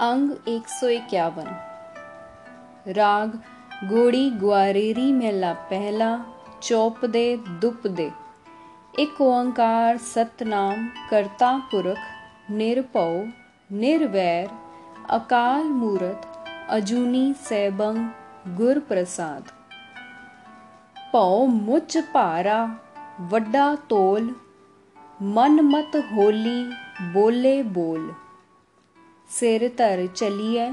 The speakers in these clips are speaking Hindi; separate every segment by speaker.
Speaker 1: अंग एक सौ इक्यावन राग गोड़ी ग्वारेरी मेला पहला चौप दे दुप दे एक ओंकार सतनाम करता पुरख निरपौ निर्वैर अकाल मूरत अजूनी सैबंग गुर प्रसाद पौ मुच भारा वड्डा तोल मन मत होली बोले बोल सिर धर चलिए,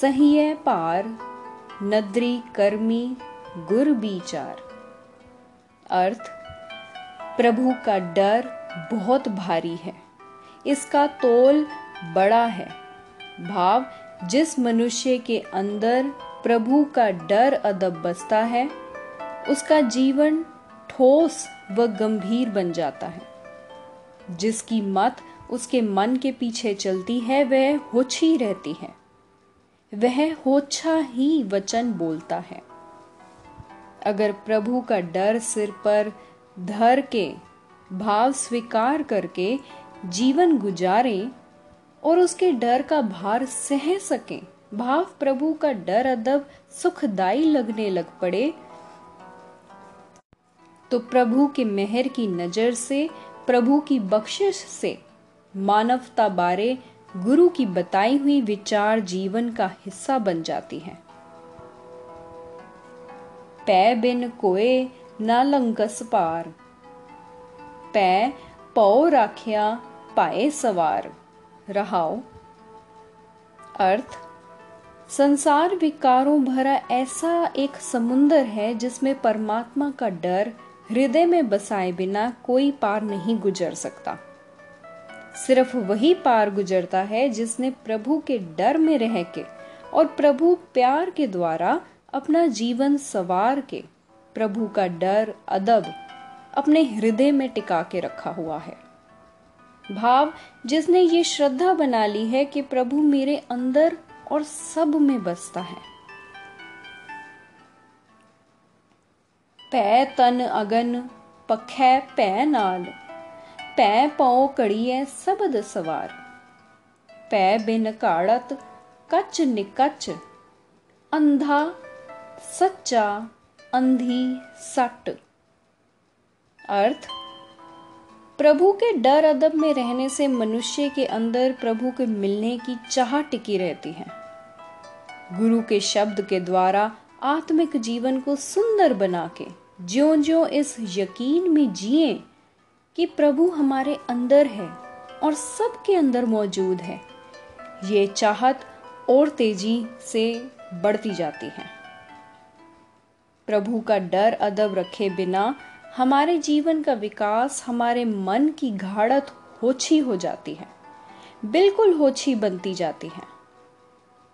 Speaker 1: सहिए पार, नदरी कर्मी गुर विचार। अर्थ, प्रभु का डर बहुत भारी है। इसका तोल बड़ा है। भाव, जिस मनुष्य के अंदर प्रभु का डर अदब बसता है, उसका जीवन ठोस व गंभीर बन जाता है। जिसकी मत उसके मन के पीछे चलती है, वह होछी रहती है। वह होच्छा ही वचन बोलता है। अगर प्रभु का डर सिर पर धर के, भाव स्वीकार करके जीवन गुजारे और उसके डर का भार सह सके, भाव प्रभु का डर अदब सुखदाई लगने लग पड़े तो प्रभु के मेहर की नज़र से, प्रभु की बख्शिश से मानवता बारे गुरु की बताई हुई विचार जीवन का हिस्सा बन जाती है। पै बिन कोए ना लंकस पार। पै पौ राखिया पाए सवार। रहाओ। अर्थ, संसार विकारों भरा ऐसा एक समुन्दर है जिसमें परमात्मा का डर हृदय में बसाए बिना कोई पार नहीं गुजर सकता। सिर्फ़ वही पार गुजरता है जिसने प्रभु के डर में रह के और प्रभु प्यार के द्वारा अपना जीवन सवार के प्रभु का डर, अदब अपने हृदय में टिका के रखा हुआ है। भाव, जिसने ये श्रद्धा बना ली है कि प्रभु मेरे अंदर और सब में बसता है। पै तन अगन, पखै पै नाल। पै पाओ कड़िए सबद सवार पै बिन काड़त कच निकच अंधा सच्चा अंधी सट अर्थ प्रभु के डर अदब में रहने से मनुष्य के अंदर प्रभु के मिलने की चाह टिकी रहती है गुरु के शब्द के द्वारा आत्मिक जीवन को सुंदर बना के ज्यो ज्यो इस यकीन में जिए कि प्रभु हमारे अंदर है और सबके अंदर मौजूद है। ये चाहत और तेज़ी से बढ़ती जाती है। प्रभु का डर अदब रखे बिना हमारे जीवन का विकास, हमारे मन की घाड़त होछी हो जाती है। बिल्कुल होछी बनती जाती है।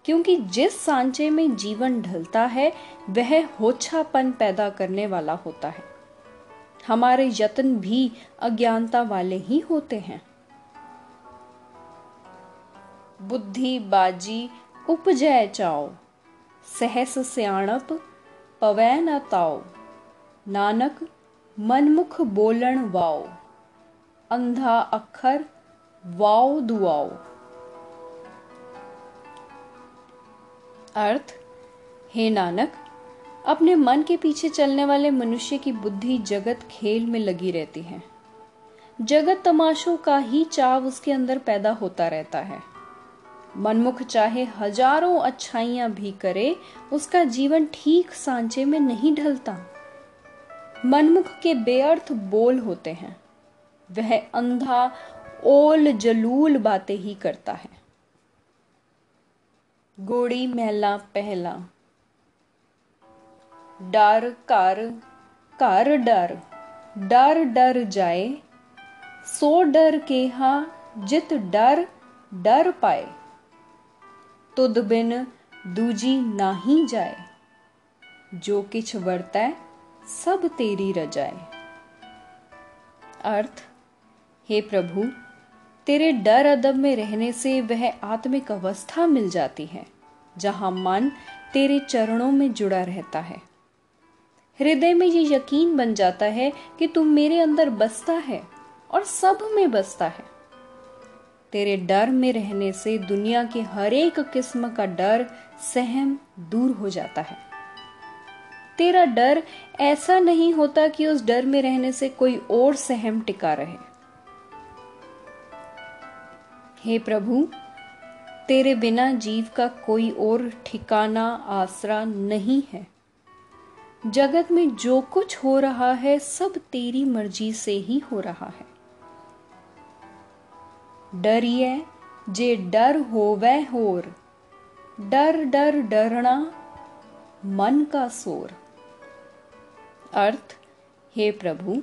Speaker 1: क्योंकि जिस सांचे में जीवन ढलता है, वह होछापन पैदा करने वाला होता है। हमारे यत्न भी अज्ञानता वाले ही होते हैं। बुद्धि बाजी उपजय चाओ, सहस सियाणप पवै न ताओ, नानक मनमुख बोलन वाओ, अंधा अखर वाओ दुआओ। अर्थ, हे नानक अपने मन के पीछे चलने वाले मनुष्य की बुद्धि जगत खेल में लगी रहती है। जगत तमाशों का ही चाव उसके अंदर पैदा होता रहता है। मनमुख चाहे हज़ारों अच्छाइयाँ भी करे, उसका जीवन ठीक सांचे में नहीं ढलता। मनमुख के बेअर्थ बोल होते हैं। वह अंधा, ओल, जलूल बातें ही करता है। गोड़ी महला पहला। डर कर कर डर डर डर जाए, सो डर के हा जित डर डर पाए। तुद बिन दूजी नाही जाए, जो किछ वर्तै सब तेरी रजाए। अर्थ, हे प्रभु, तेरे डर अदब में रहने से वह आत्मिक अवस्था मिल जाती है, जहाँ मन तेरे चरणों में जुड़ा रहता है। हृदय में ये यकीन बन जाता है कि तुम मेरे अंदर बसता है और सब में बसता है। तेरे डर में रहने से दुनिया के हर एक किस्म का डर, सहम दूर हो जाता है। तेरा डर ऐसा नहीं होता कि उस डर में रहने से कोई और सहम टिका रहे। हे प्रभु, तेरे बिना जीव का कोई और ठिकाना, आसरा नहीं है। जगत में जो कुछ हो रहा है, सब तेरी मर्ज़ी से ही हो रहा है। डरिए, जे डर हो वह होर, डर डर डरना मन का सोर अर्थ, हे प्रभु,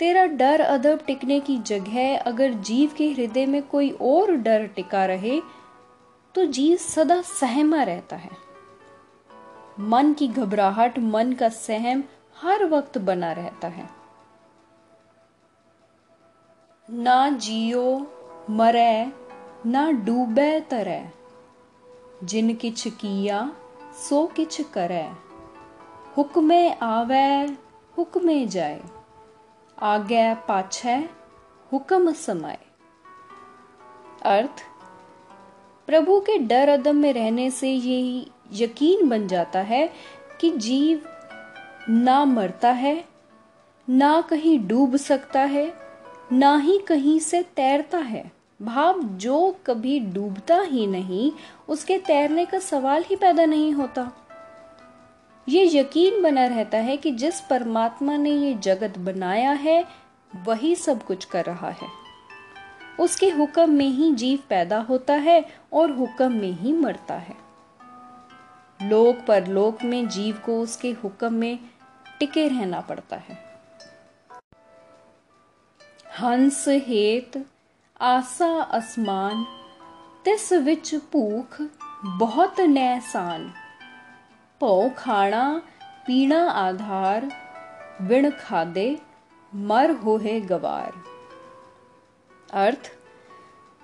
Speaker 1: तेरा डर अदब टिकने की जगह अगर जीव के हृदय में कोई और डर टिका रहे तो जीव सदा सहमा रहता है। मन की घबराहट, मन का सहम हर वक्त बना रहता है। ना जियो मरे, ना डूबे तरे। जिन किछ किया, सो किछ करे। हुक्मे आवे, हुक्मे जाए। आगे पाछे, हुक्म समाए। अर्थ, प्रभु के डर अदम में रहने से यही यकीन बन जाता है कि जीव ना मरता है, ना कहीं डूब सकता है, ना ही कहीं से तैरता है। भाव, जो कभी डूबता ही नहीं, उसके तैरने का सवाल ही पैदा नहीं होता। ये यकीन बना रहता है कि जिस परमात्मा ने ये जगत बनाया है, वही सब कुछ कर रहा है। उसके हुक्म में ही जीव पैदा होता है और हुक्म में ही मरता है। लोक पर लोक में जीव को उसके हुक्म में टिके रहना पड़ता है। हंस हेत, आसा असमान, तिस विच भूख बहुत नैसान। खाना पीना आधार, विण खादे, मर होहे गवार। अर्थ,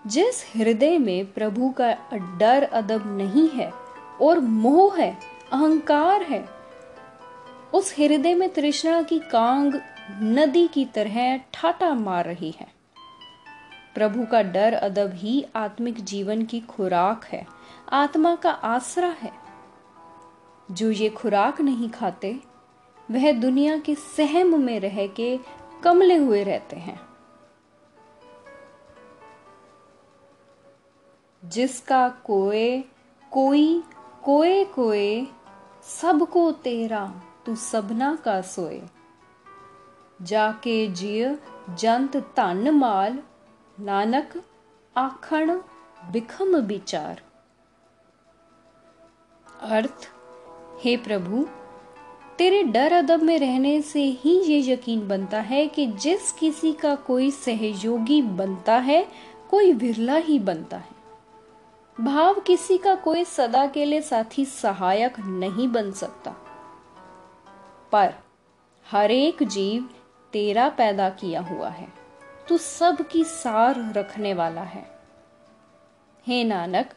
Speaker 1: जिस हृदय में प्रभु का डर अदब नहीं है और मोह है, अहंकार है। उस हृदय में तृष्णा की कांग नदी की तरह ठाटा मार रही है। प्रभु का डर अदब ही आत्मिक जीवन की खुराक है, आत्मा का आसरा है। जो ये खुराक नहीं खाते, वह दुनिया के सहम में रह के कमले हुए रहते हैं। जिसका कोए कोई कोए कोए, सबको तेरा, तू सबना का सोए। जाके जिय जंत धन माल, नानक आखण बिखम विचार अर्थ, हे प्रभु, तेरे डर अदब में रहने से ही ये यकीन बनता है कि जिस किसी का कोई सहयोगी बनता है, कोई विरला ही बनता है। भाव किसी का कोई सदा के लिए साथी सहायक नहीं बन सकता। पर हर एक जीव तेरा पैदा किया हुआ है, तू सबकी सार रखने वाला है। हे नानक,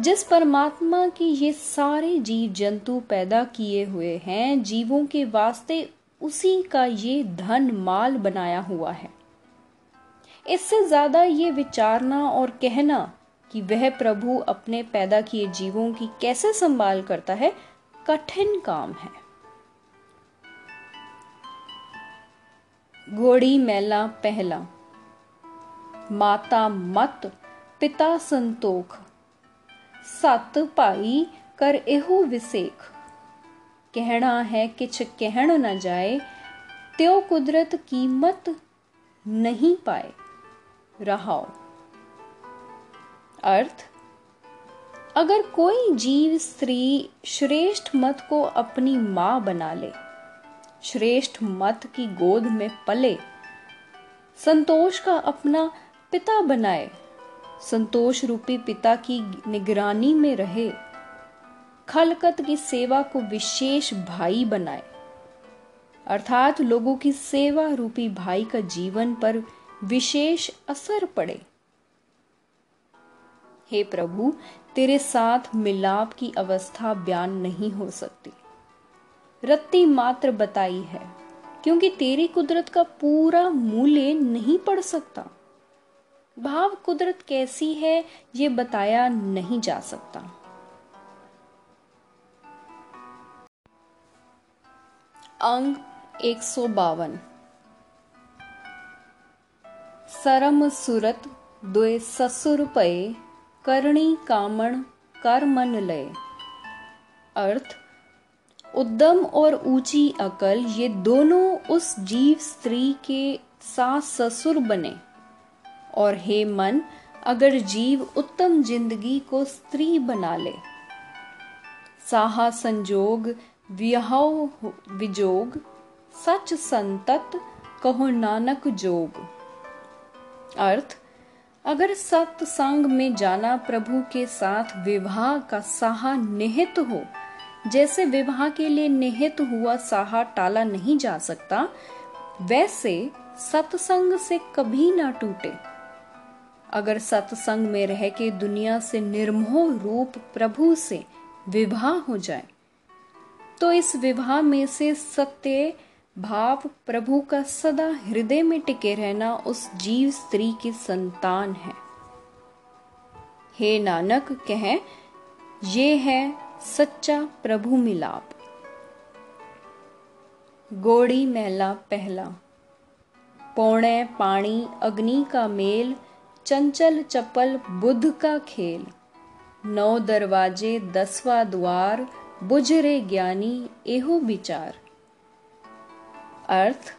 Speaker 1: जिस परमात्मा की ये सारे जीव जंतु पैदा किए हुए हैं, जीवों के वास्ते उसी का ये धन माल बनाया हुआ है। इससे ज़्यादा ये विचारना और कहना कि वह प्रभु अपने पैदा किए जीवों की कैसे संभाल करता है, कठिन काम है। घोड़ी मेला पहला, माता मत, पिता संतोख। सत भाई कर एहो विसेख। कहना है किछ कहण न जाए, त्यो कुदरत कीमत नहीं पाए। रहाओ। अर्थ, अगर कोई जीव स्त्री श्रेष्ठ मत को अपनी माँ बना ले, श्रेष्ठ मत की गोद में पले, संतोष का अपना पिता बनाए, संतोष रूपी पिता की निगरानी में रहे, खलकत की सेवा को विशेष भाई बनाए, अर्थात लोगों की सेवा रूपी भाई का जीवन पर विशेष असर पड़े। हे प्रभु, तेरे साथ मिलाप की अवस्था बयान नहीं हो सकती। रत्ती मात्र बताई है, क्योंकि तेरी कुदरत का पूरा मूल्य नहीं पड़ सकता। भाव कुदरत कैसी है, ये बताया नहीं जा सकता। अंग एक सौ बावन। सरम सुरत दुए ससुर पे करणी कामण कर मन लय। अर्थ उद्दम और ऊँची अकल, ये दोनों उस जीव स्त्री के सास ससुर बने। और हे मन, अगर जीव उत्तम ज़िंदगी को स्त्री बना ले। साहा संजोग विजोग, सच संतत कहो नानक जोग। अर्थ अगर सत्संग में जाना प्रभु के साथ विवाह का साहा निहित हो, जैसे विवाह के लिए निहित हुआ साहा टाला नहीं जा सकता, वैसे सत्संग से कभी ना टूटे। अगर सत्संग में रह के दुनिया से निर्मोह रूप प्रभु से विवाह हो जाए तो इस विवाह में से सत्य भाव प्रभु का सदा हृदय में टिके रहना उस जीव स्त्री की संतान है। हे नानक, कह, ये है सच्चा प्रभु मिलाप। गोड़ी महला पहला। पौणे पानी अग्नि का मेल, चंचल चपल बुद्ध का खेल। नौ दरवाजे, दसवा द्वार, बुझरे ज्ञानी एहो विचार। अर्थ,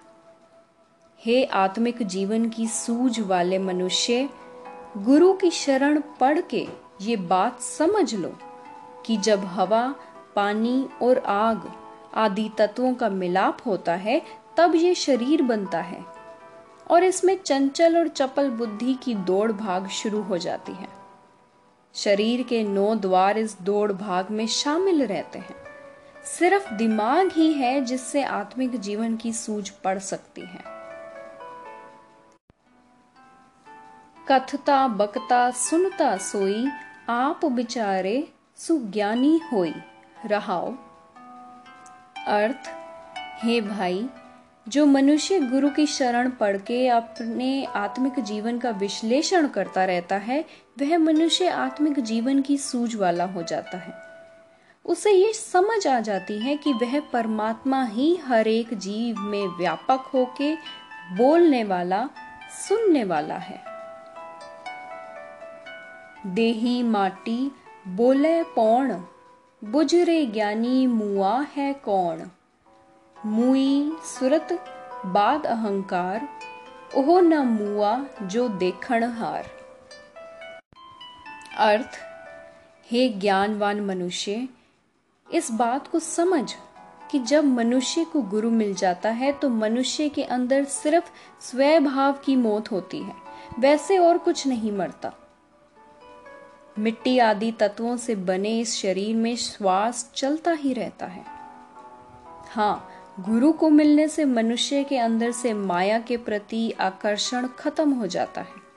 Speaker 1: हे आत्मिक जीवन की सूझ वाले मनुष्य, गुरु की शरण पढ़ के ये बात समझ लो कि जब हवा, पानी और आग आदि तत्वों का मिलाप होता है, तब ये शरीर बनता है और इसमें चंचल और चपल बुद्धि की दौड़ भाग शुरू हो जाती है। शरीर के नौ द्वार इस दौड़ भाग में शामिल रहते हैं। सिर्फ़ दिमाग ही है जिससे आत्मिक जीवन की सूझ पड़ सकती है। कथता, बकता, सुनता सोई, आप बिचारे सुज्ञानी होई। रहाओ। अर्थ, हे भाई, जो मनुष्य गुरु की शरण पढ़ के अपने आत्मिक जीवन का विश्लेषण करता रहता है, वह मनुष्य आत्मिक जीवन की सूझ वाला हो जाता है। उसे ये समझ आ जाती है कि वह परमात्मा ही हर एक जीव में व्यापक होके बोलने वाला, सुनने वाला है। देही माटी, बोले पौण बुजरे ज्ञानी मुआ है कौन मुई सुरत, बाद अहंकार, ओह न मुआ जो देखण हार। अर्थ, हे ज्ञानवान मनुष्य इस बात को समझ कि जब मनुष्य को गुरु मिल जाता है तो मनुष्य के अंदर सिर्फ़ स्वभाव की मौत होती है। वैसे और कुछ नहीं मरता। मिट्टी आदि तत्वों से बने इस शरीर में श्वास चलता ही रहता है। हाँ गुरु को मिलने से मनुष्य के अंदर से माया के प्रति आकर्षण खत्म हो जाता है।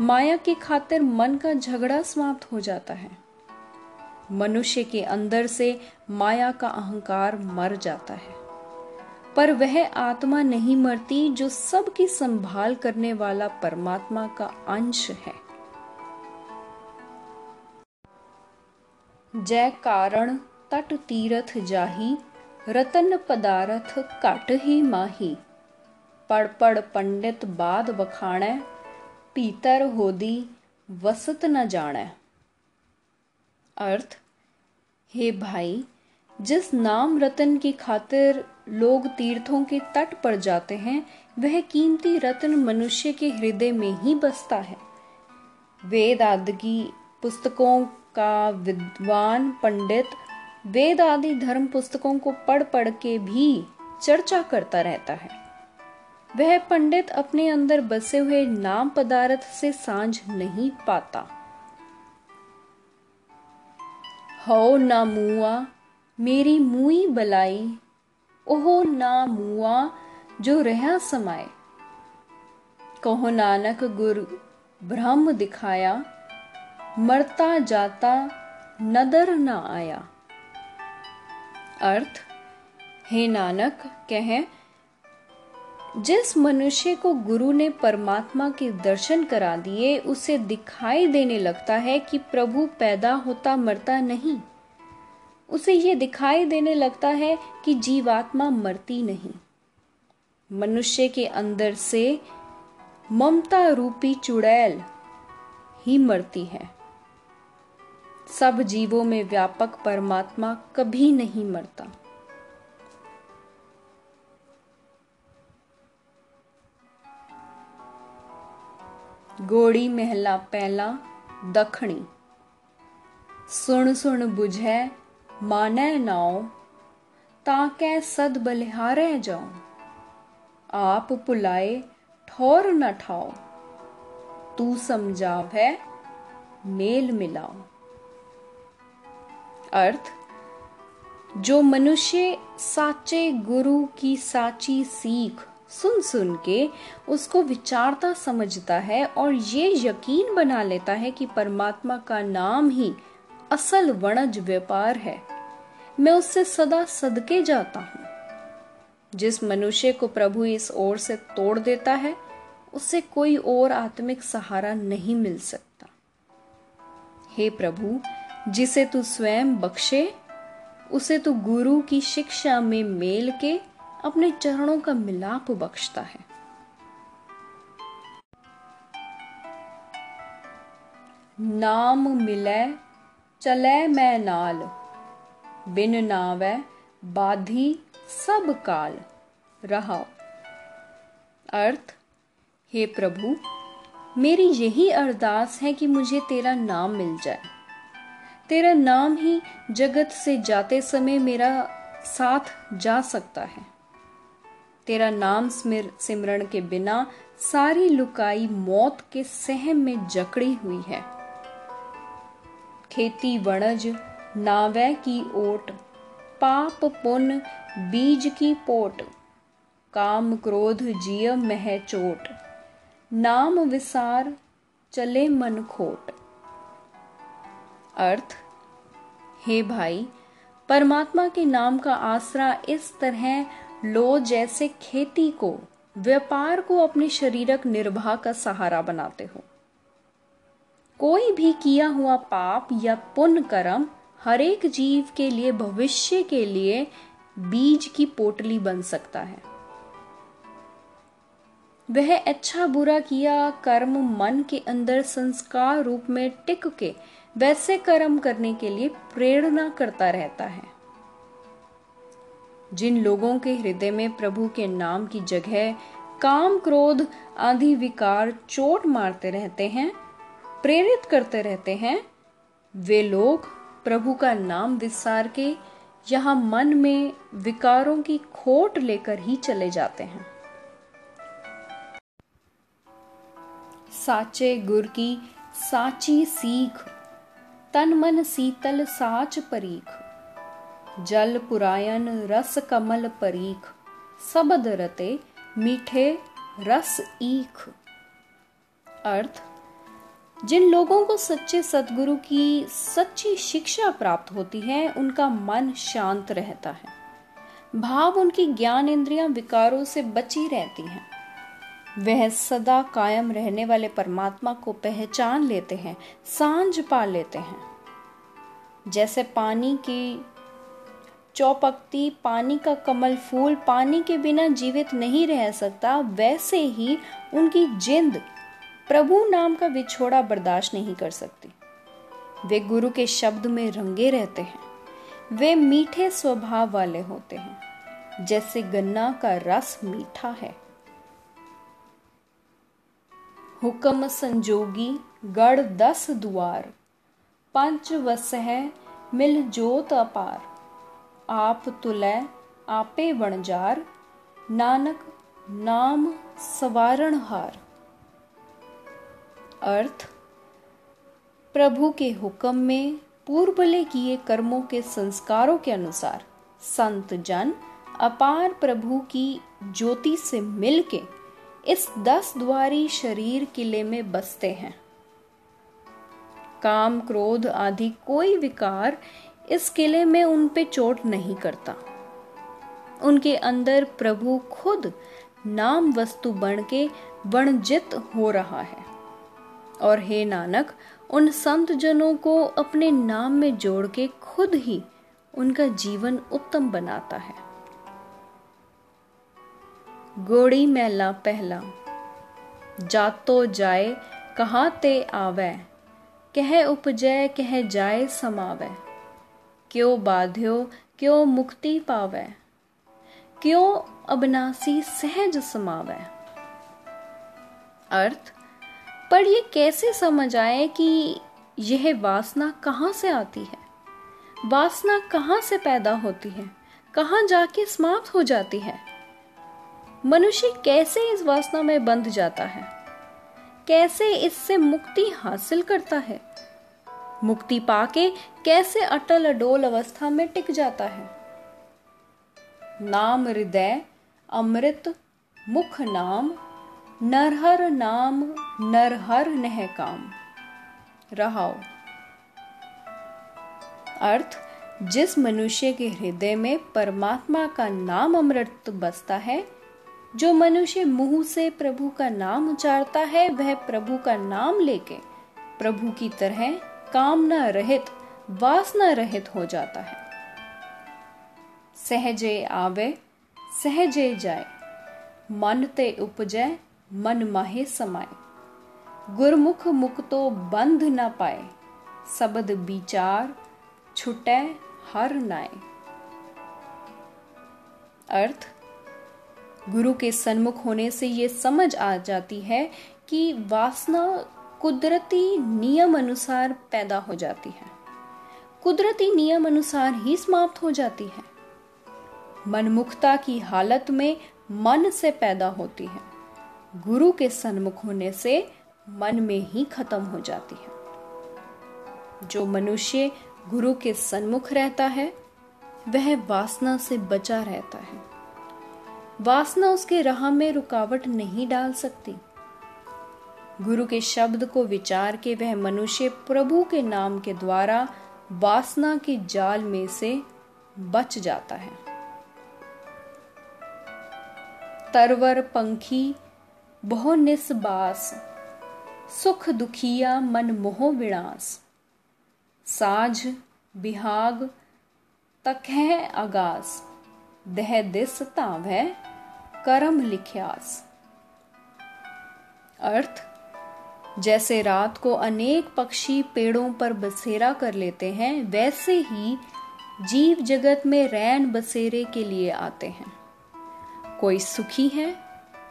Speaker 1: माया की खातिर मन का झगड़ा समाप्त हो जाता है। मनुष्य के अंदर से माया का अहंकार मर जाता है। पर वह आत्मा नहीं मरती जो सबकी संभाल करने वाला परमात्मा का अंश है। जय कारण तट तीरथ जाही, रतन पदारथ कट ही माही। पड़ पड़ पंडित बाद बखाण, पीतर होदी वसत न जाने अर्थ, हे भाई, जिस नाम रतन की खातिर लोग तीर्थों के तट पर जाते हैं, वह कीमती रत्न मनुष्य के हृदय में ही बसता है। वेद आदि की पुस्तकों का विद्वान पंडित वेद आदि धर्म पुस्तकों को पढ़ पढ़ के भी चर्चा करता रहता है। वह पंडित अपने अंदर बसे हुए नाम पदार्थ से साँझ नहीं पाता। हो ना मुआ, मेरी मुई बलाई, ओहो ना मुआ जो रहा समाए। कहो नानक गुरु ब्रह्म दिखाया, मरता जाता नदर ना आया। अर्थ, हे नानक, कह जिस मनुष्य को गुरु ने परमात्मा के दर्शन करा दिए, उसे दिखाई देने लगता है कि प्रभु पैदा होता, मरता नहीं। उसे ये दिखाई देने लगता है कि जीवात्मा मरती नहीं। मनुष्य के अंदर से ममता रूपी चुड़ैल ही मरती है। सब जीवों में व्यापक परमात्मा कभी नहीं मरता। गोड़ी महला पहला दखणी। सुन सुन बुझे, माने नाओ, ताके सद बलिहारे जाओ। आप पुलाए ठोर न ठाओ। तू समझाव, मेल मिलाओ। अर्थ, जो मनुष्य साचे गुरु की साची सीख सुन सुन के उसको विचारता समझता है और ये यकीन बना लेता है कि परमात्मा का नाम ही असल वणज व्यापार है। मैं उससे सदा सदके जाता हूँ। जिस मनुष्य को प्रभु इस ओर से तोड़ देता है, उसे कोई और आत्मिक सहारा नहीं मिल सकता। हे प्रभु, जिसे तू स्वयं बख्शे, उसे तू गुरु की शिक्षा में मेल के अपने चरणों का मिलाप बख्शता है। नाम मिले चले मैं नाल। बिन नावे बाधी सब काल। रहा अर्थ, हे प्रभु, मेरी यही अरदास है कि मुझे तेरा नाम मिल जाए। तेरा नाम ही जगत से जाते समय मेरा साथ जा सकता है। तेरा नाम स्मिर सिमरण के बिना सारी लुकाई मौत के सहम में जकड़ी हुई है। खेती वणज, नावै की ओट, पाप पुन, बीज की पोट, काम क्रोध जिय मह चोट, नाम विसार चले मन खोट। अर्थ, हे भाई, परमात्मा के नाम का आसरा इस तरह लो जैसे खेती को, व्यापार को अपने शरीरक निर्वाह का सहारा बनाते हो। कोई भी किया हुआ पाप या पुण्य कर्म हरेक जीव के लिए, भविष्य के लिए बीज की पोटली बन सकता है। वह अच्छा बुरा किया कर्म मन के अंदर संस्कार रूप में टिक के, वैसे कर्म करने के लिए प्रेरणा करता रहता है। जिन लोगों के हृदय में प्रभु के नाम की जगह काम क्रोध आदि विकार चोट मारते रहते हैं, प्रेरित करते रहते हैं, वे लोग प्रभु का नाम विसार के यहाँ मन में विकारों की खोट लेकर ही चले जाते हैं। साचे गुर की साची सीख, तन मन सीतल साच परीख। जल पुरायन रस कमल परीख, सबद रते मीठे रस ईख। अर्थ, जिन लोगों को सच्चे सदगुरु की सच्ची शिक्षा प्राप्त होती है, उनका मन शांत रहता है। भाव उनकी ज्ञान इंद्रियाँ विकारों से बची रहती हैं। वह सदा कायम रहने वाले परमात्मा को पहचान लेते हैं, साँझ पा लेते हैं। जैसे पानी की चौपक्ति, पानी का कमल फूल, पानी के बिना जीवित नहीं रह सकता, वैसे ही उनकी जिंद प्रभु नाम का विछोड़ा बर्दाश्त नहीं कर सकती। वे गुरु के शब्द में रंगे रहते हैं। वे मीठे स्वभाव वाले होते हैं, जैसे गन्ना का रस मीठा है। हुक्म संजोगी, गढ़ दस द्वार पंच वसह, मिल जोत अपार। आप तुलै आपे वणजार, नानक नाम सवारण हार अर्थ, प्रभु के हुक्म में पूर्वले किए कर्मों के संस्कारों के अनुसार संत जन अपार प्रभु की ज्योति से मिलके इस दस द्वारी शरीर किले में बसते हैं। काम, क्रोध आदि कोई विकार इस किले में उन पे चोट नहीं करता। उनके अंदर प्रभु खुद नाम वस्तु बन के वणजित हो रहा है। और हे नानक, उन संत जनों को अपने नाम में जोड़ के खुद ही उनका जीवन उत्तम बनाता है। गोड़ी मैला पहला, जातो जाए कहा ते आवे, कह उपजय कह जाए समावे। क्यों बाध्यो, क्यों मुक्ति पावे? क्यों अबनासी सहज समावे? अर्थ, पर ये कैसे समझ आए कि यह वासना कहाँ से आती है? वासना कहाँ से पैदा होती है? कहाँ जाके समाप्त हो जाती है? मनुष्य कैसे इस वासना में बंध जाता है? कैसे इससे मुक्ति हासिल करता है? मुक्ति पाके कैसे अटल अडोल अवस्था में टिक जाता है। नाम हृदय, अमृत, मुख नाम, नरहर नाम, नरहर नह काम रहाओ। अर्थ, जिस मनुष्य के हृदय में परमात्मा का नाम अमृत बसता है, जो मनुष्य मुँह से प्रभु का नाम उचारता है, वह प्रभु का नाम लेके प्रभु की तरह कामना रहित, वासना रहित हो जाता है। सहजे आवे, सहजे जाए। मन ते उपजय मन माहे समाए। गुरमुख मुक्तो बंध न पाए। शब्द विचार छुटे, हर नाए। अर्थ, गुरु के सन्मुख होने से ये समझ आ जाती है कि वासना कुदरती नियम अनुसार पैदा हो जाती है। कुदरती नियम अनुसार ही समाप्त हो जाती है। मनमुखता की हालत में मन से पैदा होती है। गुरु के सन्मुख होने से मन में ही खत्म हो जाती है। जो मनुष्य गुरु के सन्मुख रहता है, वह वासना से बचा रहता है। वासना उसके राह में रुकावट नहीं डाल सकती। गुरु के शब्द को विचार के वह मनुष्य प्रभु के नाम के द्वारा वासना के जाल में से बच जाता है। तरवर पंखी बहु निस्बास सुख दुखिया मन मोह विनाश साझ, बिहाग तक है आगास दह दिस तावै कर्म लिख्यास। अर्थ जैसे रात को अनेक पक्षी पेड़ों पर बसेरा कर लेते हैं, वैसे ही जीव जगत में रैन बसेरे के लिए आते हैं। कोई सुखी है,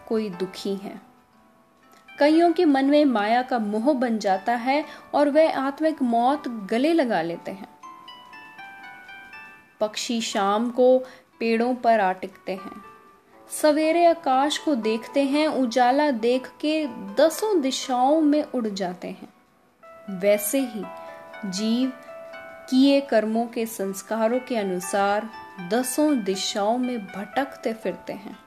Speaker 1: कोई दुखी है। कईयों के मन में माया का मोह बन जाता है और वह आत्मिक मौत गले लगा लेते हैं। पक्षी शाम को पेड़ों पर आटिकते हैं। सवेरे आकाश को देखते हैं, उजाला देख के दसों दिशाओं में उड़ जाते हैं। वैसे ही जीव किए कर्मों के संस्कारों के अनुसार दसों दिशाओं में भटकते फिरते हैं।